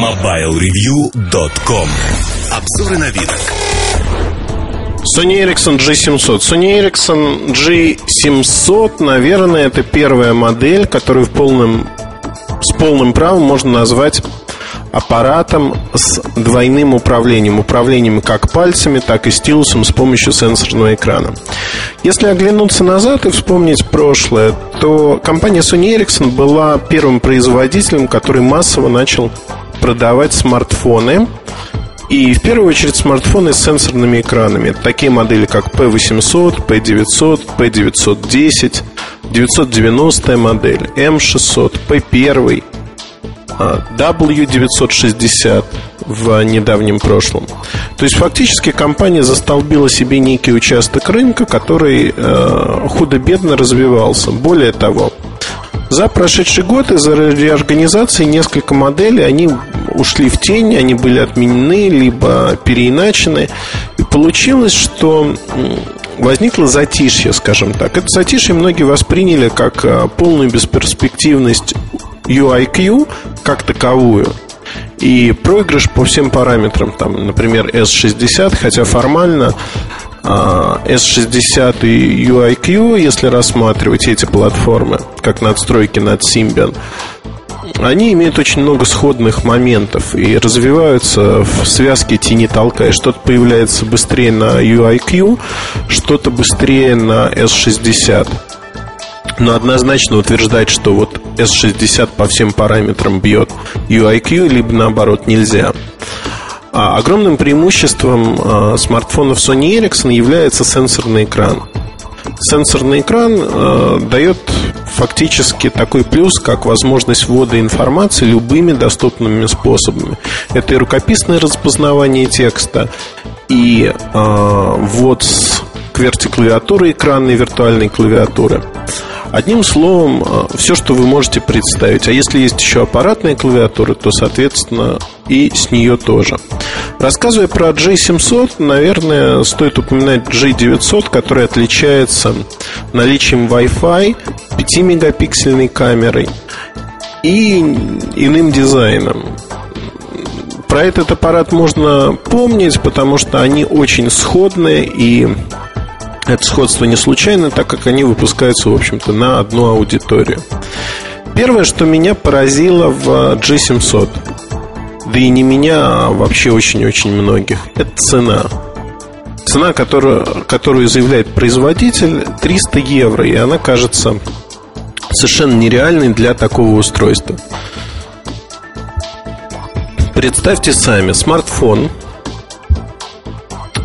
MobileReview.com Обзоры на вид. Sony Ericsson G700. Sony Ericsson G700, наверное, это первая модель, которую в полном, с полным правом можно назвать аппаратом с двойным управлением. Управлением как пальцами, так и стилусом с помощью сенсорного экрана. Если оглянуться назад и вспомнить прошлое, то компания Sony Ericsson была первым производителем, который массово начал продавать смартфоны. И в первую очередь смартфоны с сенсорными экранами. Такие модели, как P800, P900, P910, 990 модель, M600, P1, W960 в недавнем прошлом. То есть фактически компания застолбила себе некий участок рынка, который э, худо-бедно развивался. Более того, за прошедший год из-за реорганизации несколько моделей они ушли в тень, они были отменены, либо переиначены. И получилось, что возникло затишье, скажем так. Это затишье многие восприняли как э, полную бесперспективность UIQ как таковую и проигрыш по всем параметрам, там, например, S60, хотя формально S60 а, и UIQ, если рассматривать эти платформы, как надстройки над Symbian, они имеют очень много сходных моментов и развиваются в связке тени толкая. Что-то появляется быстрее на UIQ, что-то быстрее на S60. Но однозначно утверждать, что вот S60 по всем параметрам бьет UIQ, либо наоборот нельзя. А огромным преимуществом а, смартфонов Sony Ericsson является сенсорный экран. Сенсорный экран э, дает фактически такой плюс, как возможность ввода информации любыми доступными способами. Это и рукописное распознавание текста, и э, ввод с QWERTY клавиатуры экранной виртуальной клавиатуры. Одним словом, э, все, что вы можете представить. А если есть еще аппаратная клавиатура, то, соответственно, и с нее тоже. Рассказывая про G700, наверное, стоит упоминать G900, который отличается наличием Wi-Fi, 5-мегапиксельной камерой и иным дизайном. Про этот аппарат можно помнить, потому что они очень сходные и это сходство не случайно, так как они выпускаются, в общем-то, на одну аудиторию. Первое, что меня поразило в G700, да и не меня, а вообще очень-очень многих, это цена. Цена, которую, которую заявляет производитель, 300 евро, и она кажется совершенно нереальной для такого устройства. Представьте сами, смартфон –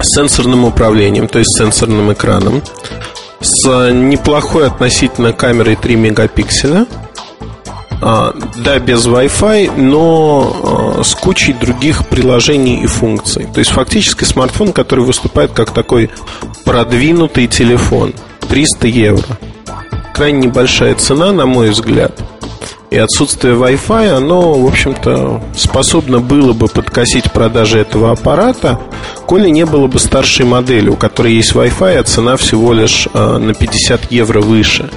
с сенсорным управлением, то есть сенсорным экраном, с неплохой относительно камерой 3 мегапикселя. А, да, без Wi-Fi, но а, с кучей других приложений и функций. То есть фактически смартфон, который выступает как такой продвинутый телефон. 300 евро. Крайне небольшая цена, на мой взгляд и отсутствие Wi-Fi, оно, в общем-то, способно было бы подкосить продажи этого аппарата, коли не было бы старшей модели, у которой есть Wi-Fi, а цена всего лишь э, на 50 евро выше.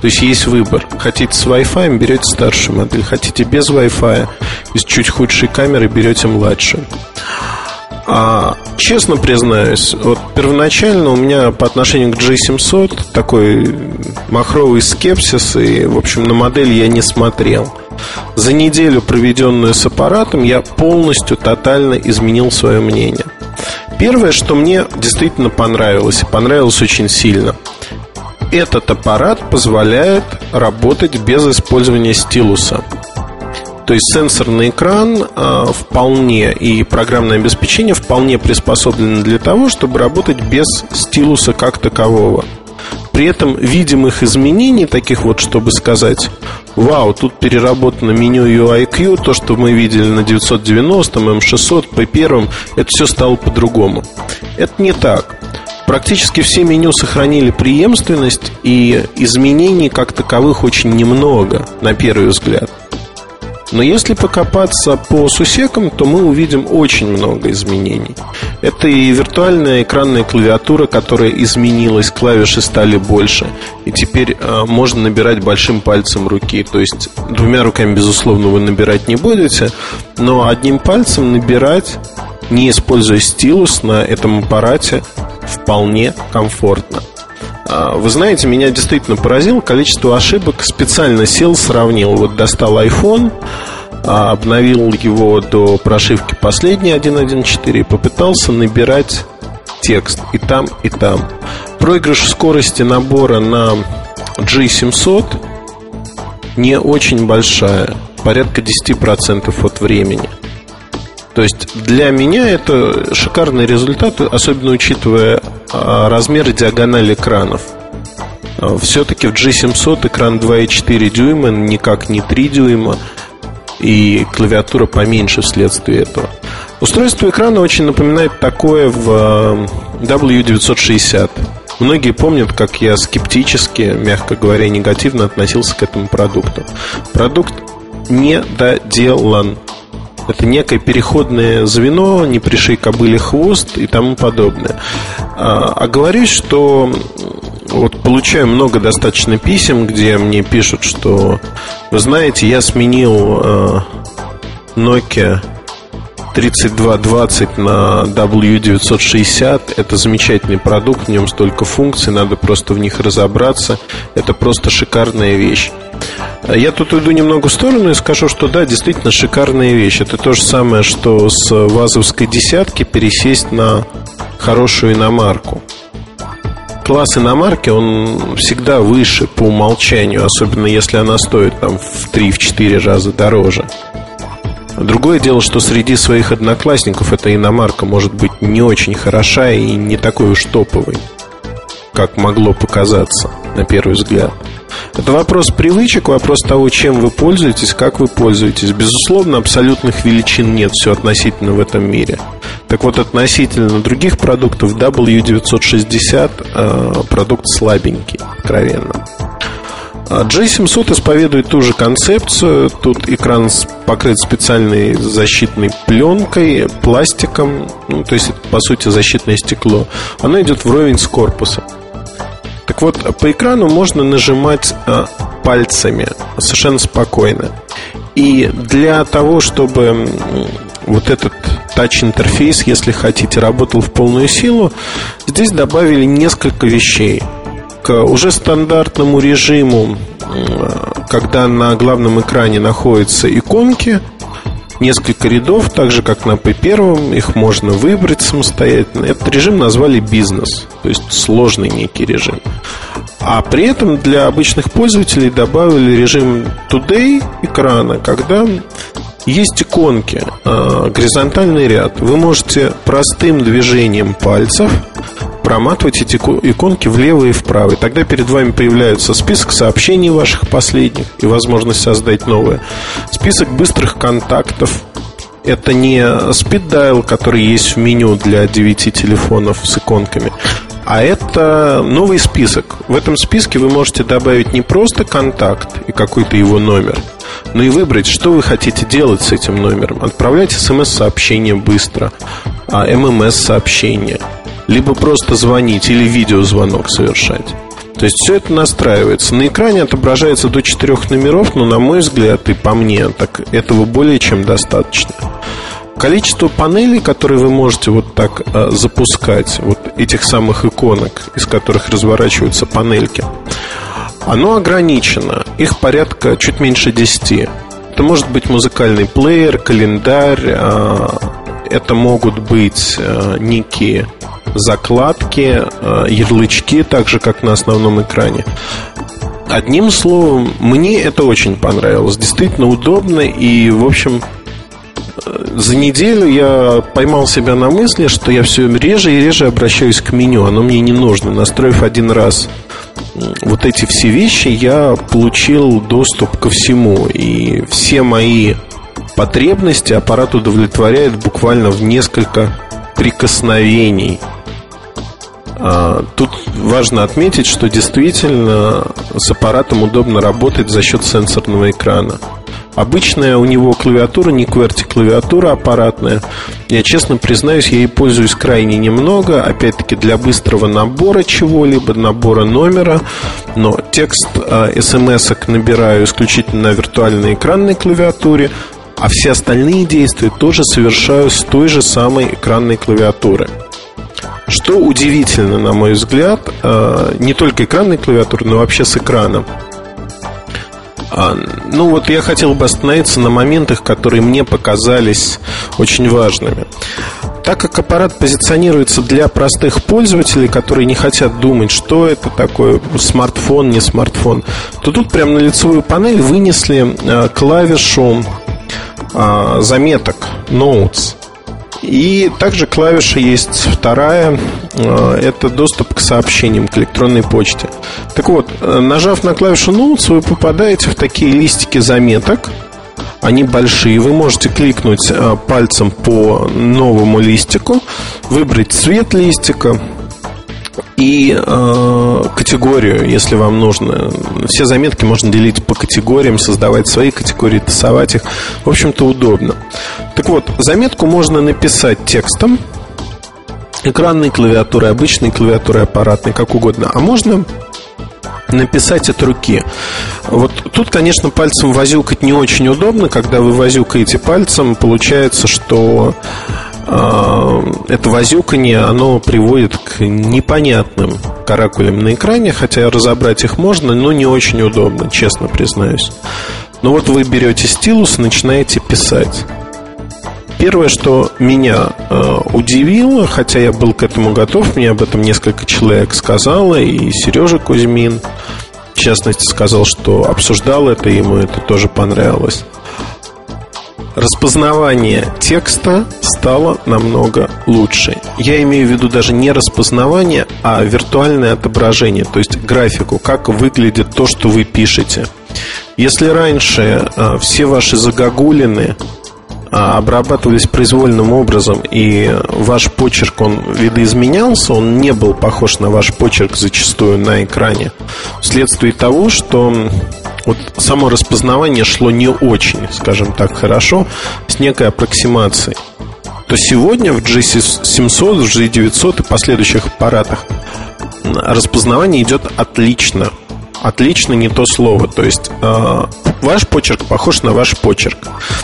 То есть есть выбор. Хотите с Wi-Fi, берете старшую модель. Хотите без Wi-Fi с чуть худшей камерой берете младшую. А, честно признаюсь, вот первоначально у меня по отношению к G700 такой махровый скепсис, и, в общем, на модель я не смотрел. За неделю, проведенную с аппаратом, я полностью, тотально изменил свое мнение. Первое, что мне действительно понравилось, и понравилось очень сильно, этот аппарат позволяет работать без использования стилуса. То есть сенсорный экран э, вполне и программное обеспечение вполне приспособлены для того, чтобы работать без стилуса как такового. При этом видимых изменений, таких вот, чтобы сказать, вау, тут переработано меню UIQ, то, что мы видели на 990, M600, P1, это все стало по-другому. Это не так. Практически все меню сохранили преемственность, и изменений как таковых очень немного, на первый взгляд. Но если покопаться по сусекам, то мы увидим очень много изменений. Это и виртуальная экранная клавиатура, которая изменилась, клавиши стали больше. И теперь э, можно набирать большим пальцем руки. То есть двумя руками, безусловно, вы набирать не будете, но одним пальцем набирать, не используя стилус на этом аппарате, вполне комфортно. А, вы знаете, меня действительно поразило количество ошибок. Специально сел, сравнил. Вот достал iPhone, а, обновил его до прошивки последней 1.1.4 и попытался набирать текст и там, и там. Проигрыш скорости набора на G700 не очень большая, порядка 10% от времени. То есть для меня это шикарный результат, особенно учитывая размер и диагональ экранов. Все-таки в G700 экран 2,4 дюйма, никак не 3 дюйма, и клавиатура поменьше вследствие этого. Устройство экрана очень напоминает такое в а, W960. Многие помнят, как я скептически, мягко говоря, негативно относился к этому продукту. Продукт не доделан. Это некое переходное звено, не пришей кобыле хвост и тому подобное. А, а говоришь, что вот получаю много достаточно писем, где мне пишут, что вы знаете, я сменил э, Nokia 3220 на W960 Это замечательный продукт, в нем столько функций Надо просто в них разобраться. Это просто шикарная вещь я тут уйду немного в сторону и скажу, что да, действительно шикарная вещь. Это то же самое, что с вазовской десятки пересесть на хорошую иномарку. Класс иномарки, он всегда выше по умолчанию, особенно если она стоит там в 3-4 раза дороже. Другое дело, что среди своих одноклассников эта иномарка может быть не очень хороша и не такой уж топовой, как могло показаться на первый взгляд. Это вопрос привычек, вопрос того, чем вы пользуетесь, как вы пользуетесь. Безусловно, абсолютных величин нет, все относительно в этом мире. Так вот, относительно других продуктов, W960 э, продукт слабенький, откровенно. G700 исповедует ту же концепцию. Тут экран покрыт специальной защитной пленкой, пластиком. Ну, то есть, это, по сути, защитное стекло. Оно идет вровень с корпусом. Так вот, по экрану можно нажимать а, пальцами совершенно спокойно. И для того, чтобы вот этот тач-интерфейс, если хотите, работал в полную силу, здесь добавили несколько вещей к уже стандартному режиму, когда на главном экране находятся иконки, несколько рядов, так же как на P1, их можно выбрать самостоятельно. Этот режим назвали бизнес, то есть сложный некий режим. А при этом для обычных пользователей добавили режим Today экрана, когда есть иконки, э, горизонтальный ряд. Вы можете простым движением пальцев проматывать эти иконки влево и вправо. И тогда перед вами появляется список сообщений ваших последних и возможность создать новое. Список быстрых контактов. Это не speed dial, который есть в меню для 9 телефонов с иконками, а это новый список. В этом списке вы можете добавить не просто контакт и какой-то его номер, но и выбрать, что вы хотите делать с этим номером. Отправлять смс-сообщение быстро, а ММС-сообщение, либо просто звонить или видеозвонок совершать. То есть все это настраивается. На экране отображается до четырех номеров, но, на мой взгляд, и по мне, так этого более чем достаточно. Количество панелей, которые вы можете вот так э, запускать, вот этих самых иконок, из которых разворачиваются панельки, оно ограничено. Их порядка чуть меньше 10. Это может быть музыкальный плеер, календарь, э, это могут быть э, некие закладки, э, ярлычки, так же, как на основном экране. Одним словом, мне это очень понравилось. Действительно удобно и, в общем, за неделю я поймал себя на мысли, что я все реже и реже обращаюсь к меню. Оно мне не нужно. Настроив один раз вот эти все вещи, я получил доступ ко всему. И все мои потребности аппарат удовлетворяет буквально в несколько прикосновений. А, тут важно отметить, что действительно с аппаратом удобно работать за счет сенсорного экрана. Обычная у него клавиатура, не QWERTY клавиатура аппаратная. Я честно признаюсь, я ей пользуюсь крайне немного. Опять-таки для быстрого набора чего-либо, набора номера. Но текст э, смс набираю исключительно на виртуальной экранной клавиатуре. а все остальные действия тоже совершаю с той же самой экранной клавиатуры. Что удивительно, на мой взгляд, э, не только экранной клавиатуры, но вообще с экраном. А, ну вот я хотел бы остановиться на моментах, которые мне показались очень важными. Так как аппарат позиционируется для простых пользователей, которые не хотят думать, что это такое, смартфон, не смартфон, то тут прямо на лицевую панель вынесли э, клавишу а, заметок Notes. И также клавиша есть вторая, а, это доступ к сообщениям, к электронной почте. Так вот, э, нажав на клавишу Notes, вы попадаете в такие листики заметок. Они большие, вы можете кликнуть э, пальцем по новому листику, выбрать цвет листика, и э, категорию, если вам нужно. Все заметки можно делить по категориям, создавать свои категории, тасовать их. В общем-то, удобно. Так вот, заметку можно написать текстом, экранной клавиатурой, обычной клавиатурой аппаратной, как угодно. А можно написать от руки. Вот тут, конечно, пальцем возюкать не очень удобно. Когда вы возюкаете пальцем, получается, что это возюканье, оно приводит к непонятным каракулям на экране, хотя разобрать их можно, но не очень удобно, честно признаюсь. Но вот вы берете стилус и начинаете писать. Первое, что меня э, удивило, хотя я был к этому готов, мне об этом несколько человек сказало, и Сережа Кузьмин, в частности, сказал, что обсуждал это, ему это тоже понравилось распознавание текста стало намного лучше. Я имею в виду даже не распознавание, а виртуальное отображение, то есть графику, как выглядит то, что вы пишете. Если раньше а, все ваши загогулины обрабатывались произвольным образом, и ваш почерк, он видоизменялся, он не был похож на ваш почерк зачастую на экране, вследствие того, что вот само распознавание шло не очень, скажем так, хорошо, с некой аппроксимацией. То сегодня в G700, в G900 и последующих аппаратах распознавание идет отлично – отлично не то слово. То есть э, ваш почерк похож на ваш почерк.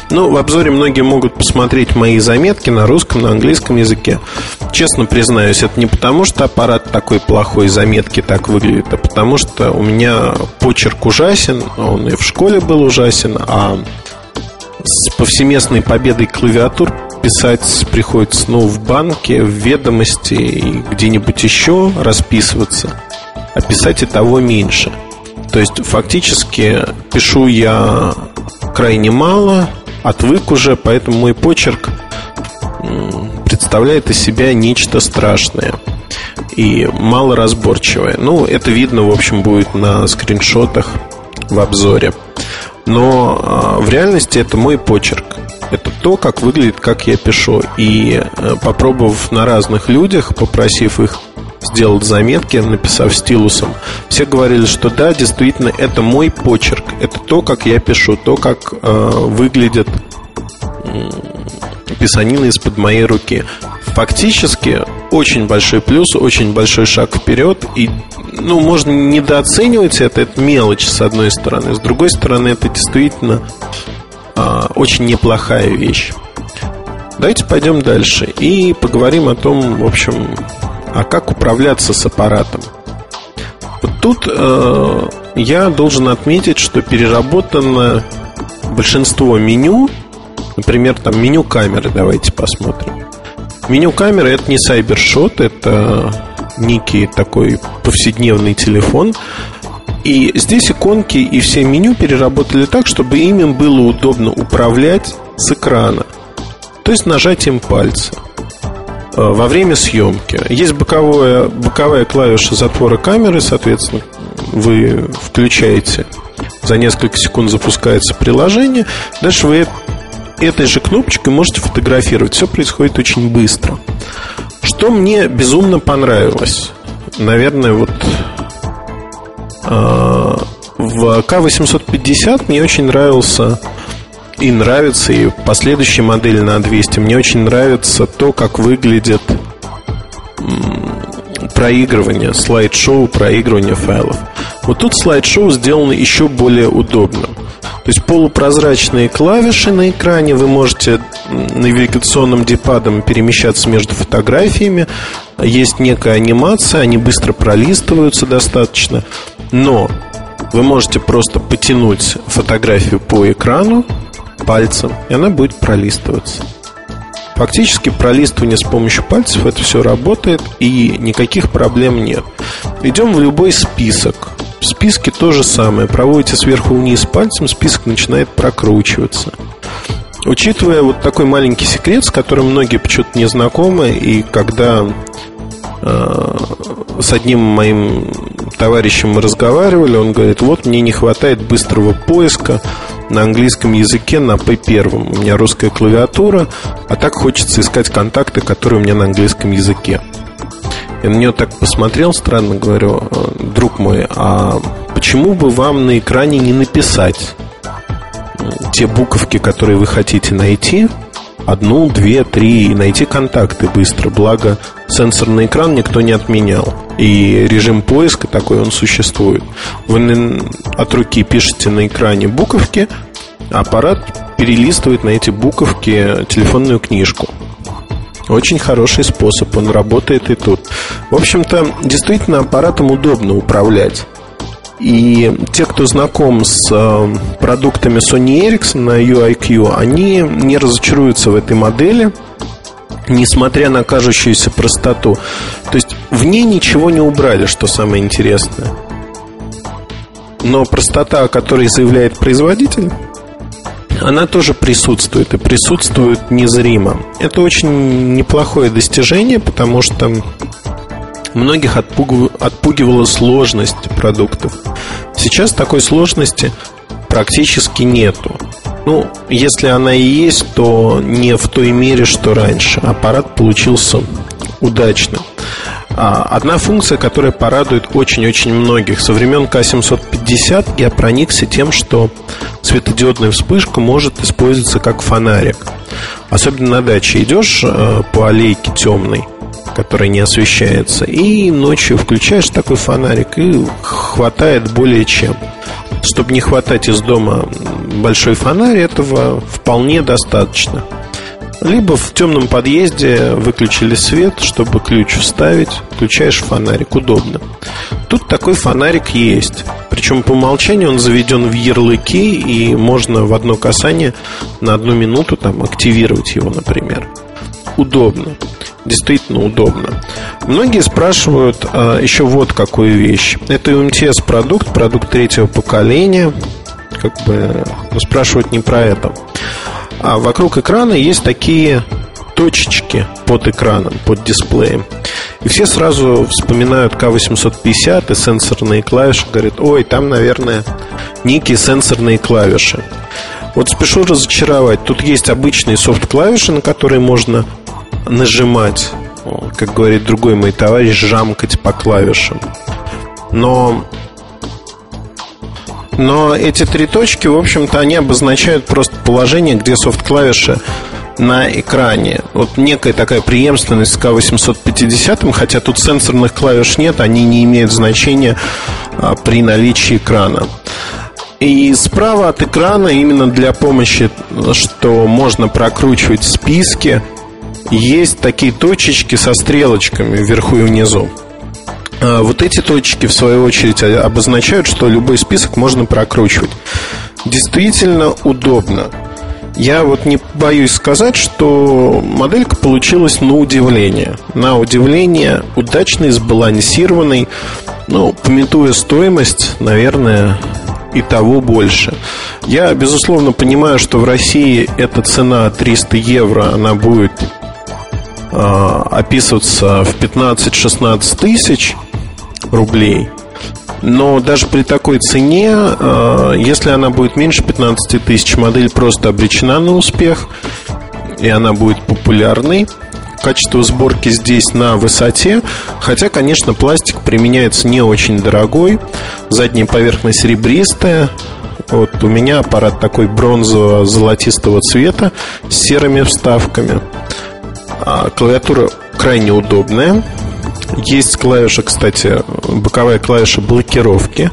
Ну, в обзоре многие могут посмотреть мои заметки на русском, на английском языке. Честно признаюсь, это не потому, что аппарат такой плохой, заметки так выглядят, а потому что у меня почерк ужасен, он и в школе был ужасен, а с повсеместной победой клавиатур писать приходится ну, в банке, в ведомости где-нибудь еще расписываться, а писать и того меньше – то есть фактически пишу я крайне мало, отвык уже, поэтому мой почерк представляет из себя нечто страшное и малоразборчивое. Ну, это видно, в общем, будет на скриншотах в обзоре. Но а, в реальности это мой почерк. Это то, как выглядит, как я пишу. И э, попробовав на разных людях, попросив их сделал заметки, написав стилусом, все говорили, что да, действительно, это мой почерк, это то, как я пишу, то, как э, выглядит э, писанина из-под моей руки. Фактически очень большой плюс, очень большой шаг вперед, и ну, можно недооценивать это, это мелочь с одной стороны, с другой стороны, это действительно э, очень неплохая вещь. Давайте пойдем дальше и поговорим о том, в общем, а как управляться с аппаратом. Вот тут э, я должен отметить, что переработано большинство меню, например, там меню камеры, давайте посмотрим. Меню камеры это не сайбершот, это некий такой повседневный телефон. И здесь иконки и все меню переработали так, чтобы ими было удобно управлять с экрана. То есть нажатием пальца. Э, во время съемки. Есть боковая, боковая клавиша затвора камеры, соответственно, вы включаете, за несколько секунд запускается приложение, дальше вы этой же кнопочкой можете фотографировать. Все происходит очень быстро. Что мне безумно понравилось? Наверное, вот э, в К850 мне очень нравился и нравится, и последующие модели на 200. Мне очень нравится то, как выглядит проигрывания, слайд-шоу, проигрывания файлов. Вот тут слайд-шоу сделано еще более удобным. То есть полупрозрачные клавиши на экране, вы можете навигационным дипадом перемещаться между фотографиями, есть некая анимация, они быстро пролистываются достаточно, но вы можете просто потянуть фотографию по экрану пальцем, и она будет пролистываться. Фактически пролистывание с помощью пальцев это все работает и никаких проблем нет. Идем в любой список. В списке то же самое. Проводите сверху вниз пальцем, список начинает прокручиваться. Учитывая вот такой маленький секрет, с которым многие почему-то не знакомы, и когда с одним моим товарищем мы разговаривали, он говорит, вот мне не хватает быстрого поиска на английском языке на P1. У меня русская клавиатура, а так хочется искать контакты, которые у меня на английском языке. Я на нее так посмотрел странно, говорю, друг мой, а почему бы вам на экране не написать те буковки, которые вы хотите найти, одну, две, три, и найти контакты быстро. Благо, сенсорный экран никто не отменял. И режим поиска такой он существует. Вы от руки пишете на экране буковки, аппарат перелистывает на эти буковки телефонную книжку. Очень хороший способ, он работает и тут. В общем-то, действительно аппаратом удобно управлять. И те, кто знаком с э, продуктами Sony Ericsson на UIQ, они не разочаруются в этой модели, несмотря на кажущуюся простоту. То есть в ней ничего не убрали, что самое интересное. Но простота, о которой заявляет производитель, она тоже присутствует и присутствует незримо. Это очень неплохое достижение, потому что многих отпугивала сложность продуктов. Сейчас такой сложности практически нету. Ну, если она и есть, то не в той мере, что раньше. Аппарат получился удачным. А, одна функция, которая порадует очень-очень многих. Со времен К750 я проникся тем, что светодиодная вспышка может использоваться как фонарик. Особенно на даче идешь э, по аллейке темной, которая не освещается, и ночью включаешь такой фонарик, и хватает более чем. Чтобы не хватать из дома большой фонарь, этого вполне достаточно. Либо в темном подъезде выключили свет, чтобы ключ вставить, включаешь фонарик, удобно. Тут такой фонарик есть. Причем по умолчанию он заведен в ярлыки, и можно в одно касание на одну минуту там активировать его, например. Удобно. Действительно удобно. Многие спрашивают а, еще вот какую вещь. Это UMTS продукт, продукт третьего поколения. Как бы ну, спрашивают не про это. А вокруг экрана есть такие точечки под экраном, под дисплеем. И все сразу вспоминают К850 и сенсорные клавиши. Говорят, ой, там, наверное, некие сенсорные клавиши. Вот спешу разочаровать. Тут есть обычные софт-клавиши, на которые можно нажимать, как говорит другой мой товарищ, жамкать по клавишам. Но но эти три точки, в общем-то, они обозначают просто положение, где софт-клавиши на экране. Вот некая такая преемственность с К850, хотя тут сенсорных клавиш нет, они не имеют значения а, при наличии экрана. И справа от экрана именно для помощи, что можно прокручивать списки, есть такие точечки со стрелочками вверху и внизу. А, вот эти точки, в свою очередь, обозначают, что любой список можно прокручивать. Действительно удобно. Я вот не боюсь сказать, что моделька получилась на удивление. На удивление удачной, сбалансированной. Ну, пометуя стоимость, наверное, и того больше. Я, безусловно, понимаю, что в России эта цена 300 евро, она будет описываться в 15-16 тысяч – рублей. Но даже при такой цене, э, если она будет меньше 15 тысяч, модель просто обречена на успех, и она будет популярной. Качество сборки здесь на высоте, хотя, конечно, пластик применяется не очень дорогой. Задняя поверхность ребристая. Вот у меня аппарат такой бронзово-золотистого цвета с серыми вставками. А клавиатура крайне удобная Есть клавиша, кстати, боковая клавиша блокировки,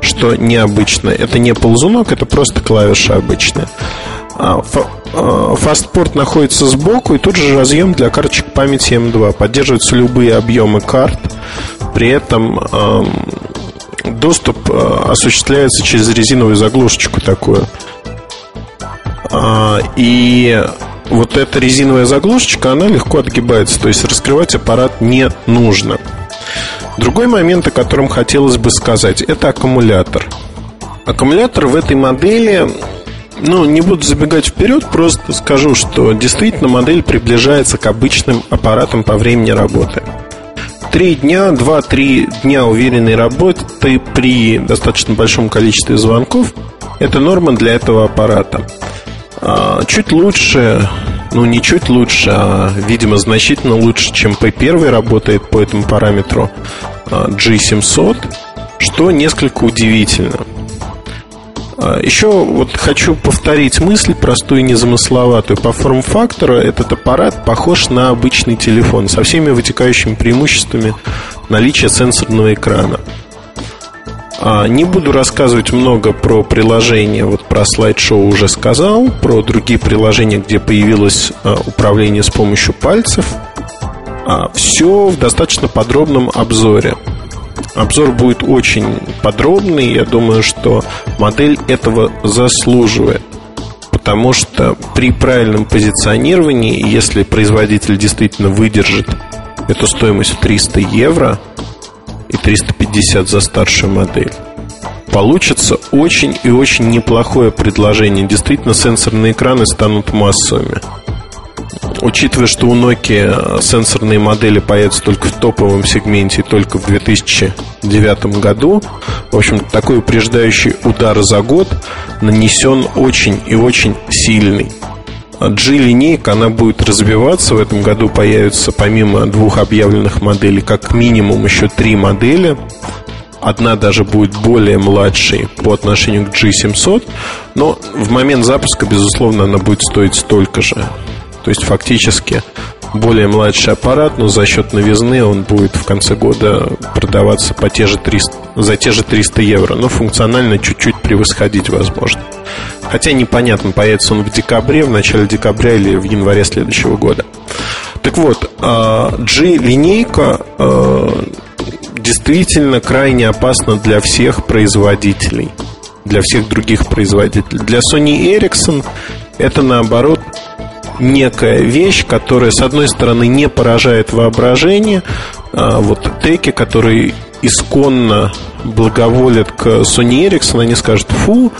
что необычно. Это не ползунок, это просто клавиша обычная. А, а, фастпорт находится сбоку, и тут же разъем для карточек памяти M2. Поддерживаются любые объемы карт. При этом доступ осуществляется через резиновую заглушечку такую. И вот эта резиновая заглушечка, она легко отгибается, то есть раскрывать аппарат не нужно. Другой момент, о котором хотелось бы сказать, это аккумулятор. Аккумулятор в этой модели, ну, не буду забегать вперед, просто скажу, что действительно модель приближается к обычным аппаратам по времени работы. Три дня, два-три дня уверенной работы при достаточно большом количестве звонков – это норма для этого аппарата. А, чуть лучше, ну не чуть лучше, а видимо значительно лучше, чем P1 работает по этому параметру а, G700, что несколько удивительно. А, Еще вот хочу повторить мысль простую и незамысловатую. По форм-фактору этот аппарат похож на обычный телефон со всеми вытекающими преимуществами наличия сенсорного экрана. А, не буду рассказывать много про приложения, вот про слайд-шоу уже сказал, про другие приложения, где появилось а, управление с помощью пальцев. А, Все в достаточно подробном обзоре. Обзор будет очень подробный, я думаю, что модель этого заслуживает. Потому что при правильном позиционировании, если производитель действительно выдержит эту стоимость в 300 евро – и 350 за старшую модель. Получится очень и очень неплохое предложение. Действительно, сенсорные экраны станут массовыми. Учитывая, что у Nokia сенсорные модели появятся только в топовом сегменте и только в 2009 году, в общем, такой упреждающий удар за год нанесен очень и очень сильный. G-линейка, она будет развиваться. В этом году появится помимо двух объявленных моделей, как минимум еще три модели. Одна даже будет более младшей по отношению к G700, но в момент запуска, безусловно, она будет стоить столько же. То есть фактически более младший аппарат, но за счет новизны он будет в конце года продаваться по те же 300, за те же 300 евро, но функционально чуть-чуть превосходить возможно. Хотя непонятно, появится он в декабре, в начале декабря или в январе следующего года. Так вот, а, G-линейка а, действительно крайне опасна для всех производителей, для всех других производителей. Для Sony Ericsson это наоборот некая вещь, которая, с одной стороны, не поражает воображение. А вот теки, которые исконно благоволят к Sony Ericsson, они скажут, фу,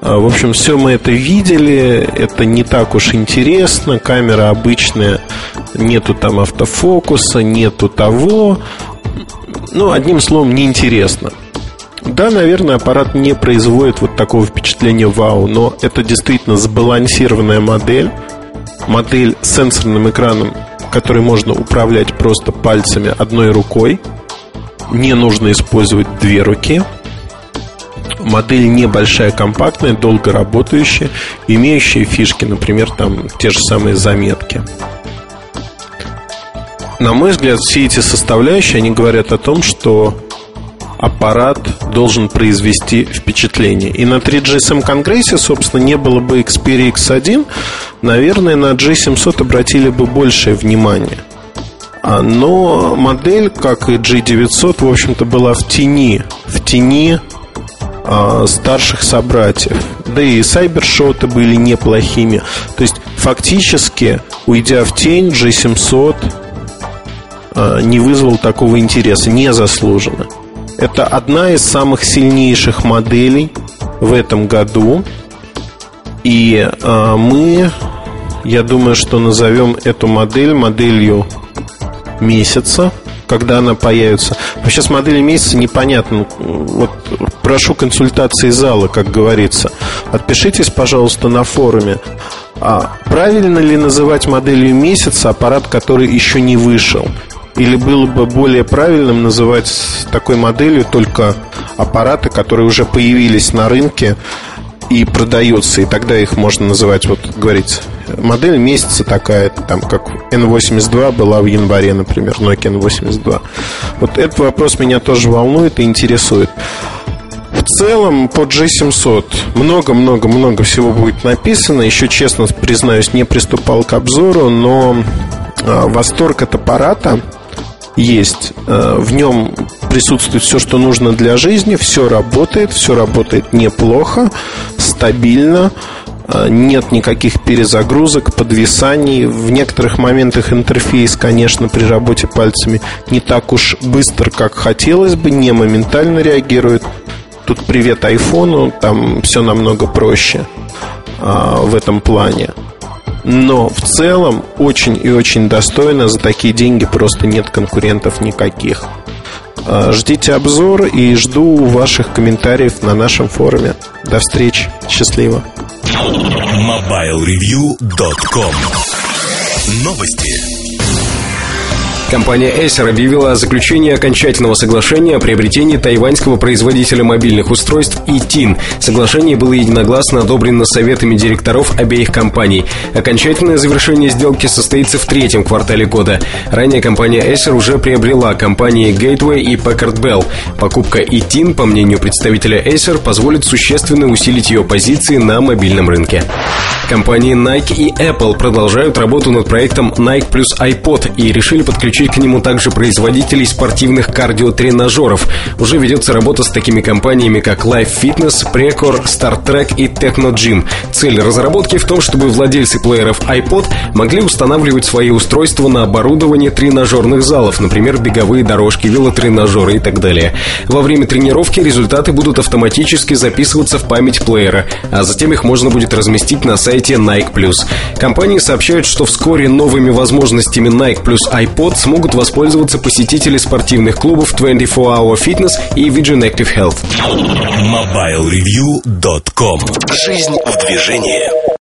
в общем, все мы это видели, это не так уж интересно, камера обычная, нету там автофокуса, нету того. Ну, одним словом, неинтересно. Да, наверное, аппарат не производит вот такого впечатления вау, но это действительно сбалансированная модель, модель с сенсорным экраном, который можно управлять просто пальцами одной рукой. Не нужно использовать две руки. Модель небольшая, компактная, долго работающая, имеющая фишки, например, там те же самые заметки. На мой взгляд, все эти составляющие, они говорят о том, что аппарат должен произвести впечатление. И на 3GSM конгрессе, собственно, не было бы Xperia X1, наверное, на G700 обратили бы большее внимание. А, но модель, как и G900, в общем-то, была в тени, в тени старших собратьев. Да и сайбершоты были неплохими. То есть, фактически, уйдя в тень, G700 а, не вызвал такого интереса, незаслуженно. Это одна из самых сильнейших моделей в этом году. И э, мы, я думаю, что назовем эту модель моделью месяца, когда она появится. Вообще с моделью месяца непонятно. Вот прошу консультации зала, как говорится. Отпишитесь, пожалуйста, на форуме. А правильно ли называть моделью месяца аппарат, который еще не вышел? Или было бы более правильным называть такой моделью только аппараты, которые уже появились на рынке и продаются, и тогда их можно называть, вот говорить, модель месяца такая, там, как N82 была в январе, например, Nokia N82. Вот этот вопрос меня тоже волнует и интересует. В целом по G700 много-много-много всего будет написано. Еще, честно признаюсь, не приступал к обзору, но а, восторг от аппарата есть. А, в нем присутствует все, что нужно для жизни, все работает, все работает неплохо, стабильно, а, нет никаких перезагрузок, подвисаний. В некоторых моментах интерфейс, конечно, при работе пальцами не так уж быстро, как хотелось бы, не моментально реагирует. Тут привет айфону, там все намного проще а, в этом плане. Но в целом очень и очень достойно. За такие деньги просто нет конкурентов никаких. А, ждите обзор и жду ваших комментариев на нашем форуме. До встречи. Счастливо. MobileReview.com Новости. Компания Acer объявила о заключении окончательного соглашения о приобретении тайваньского производителя мобильных устройств iTin. Соглашение было единогласно одобрено советами директоров обеих компаний. Окончательное завершение сделки состоится в третьем квартале года. Ранее компания Acer уже приобрела компании Gateway и Packard Bell. Покупка iTin, по мнению представителя Acer, позволит существенно усилить ее позиции на мобильном рынке. Компании Nike и Apple продолжают работу над проектом Nike плюс iPod и решили подключить к нему также производителей спортивных кардиотренажеров. Уже ведется работа с такими компаниями, как Life Fitness, Precor, Star Trek и Techno Gym. Цель разработки в том, чтобы владельцы плееров iPod могли устанавливать свои устройства на оборудование тренажерных залов, например, беговые дорожки, велотренажеры и так далее. Во время тренировки результаты будут автоматически записываться в память плеера, а затем их можно будет разместить на сайте Nike+. Компании сообщают, что вскоре новыми возможностями Nike плюс iPod смогут воспользоваться посетители спортивных клубов 24 Hour Fitness и Vision Active Health. MobileReview.com Жизнь в движении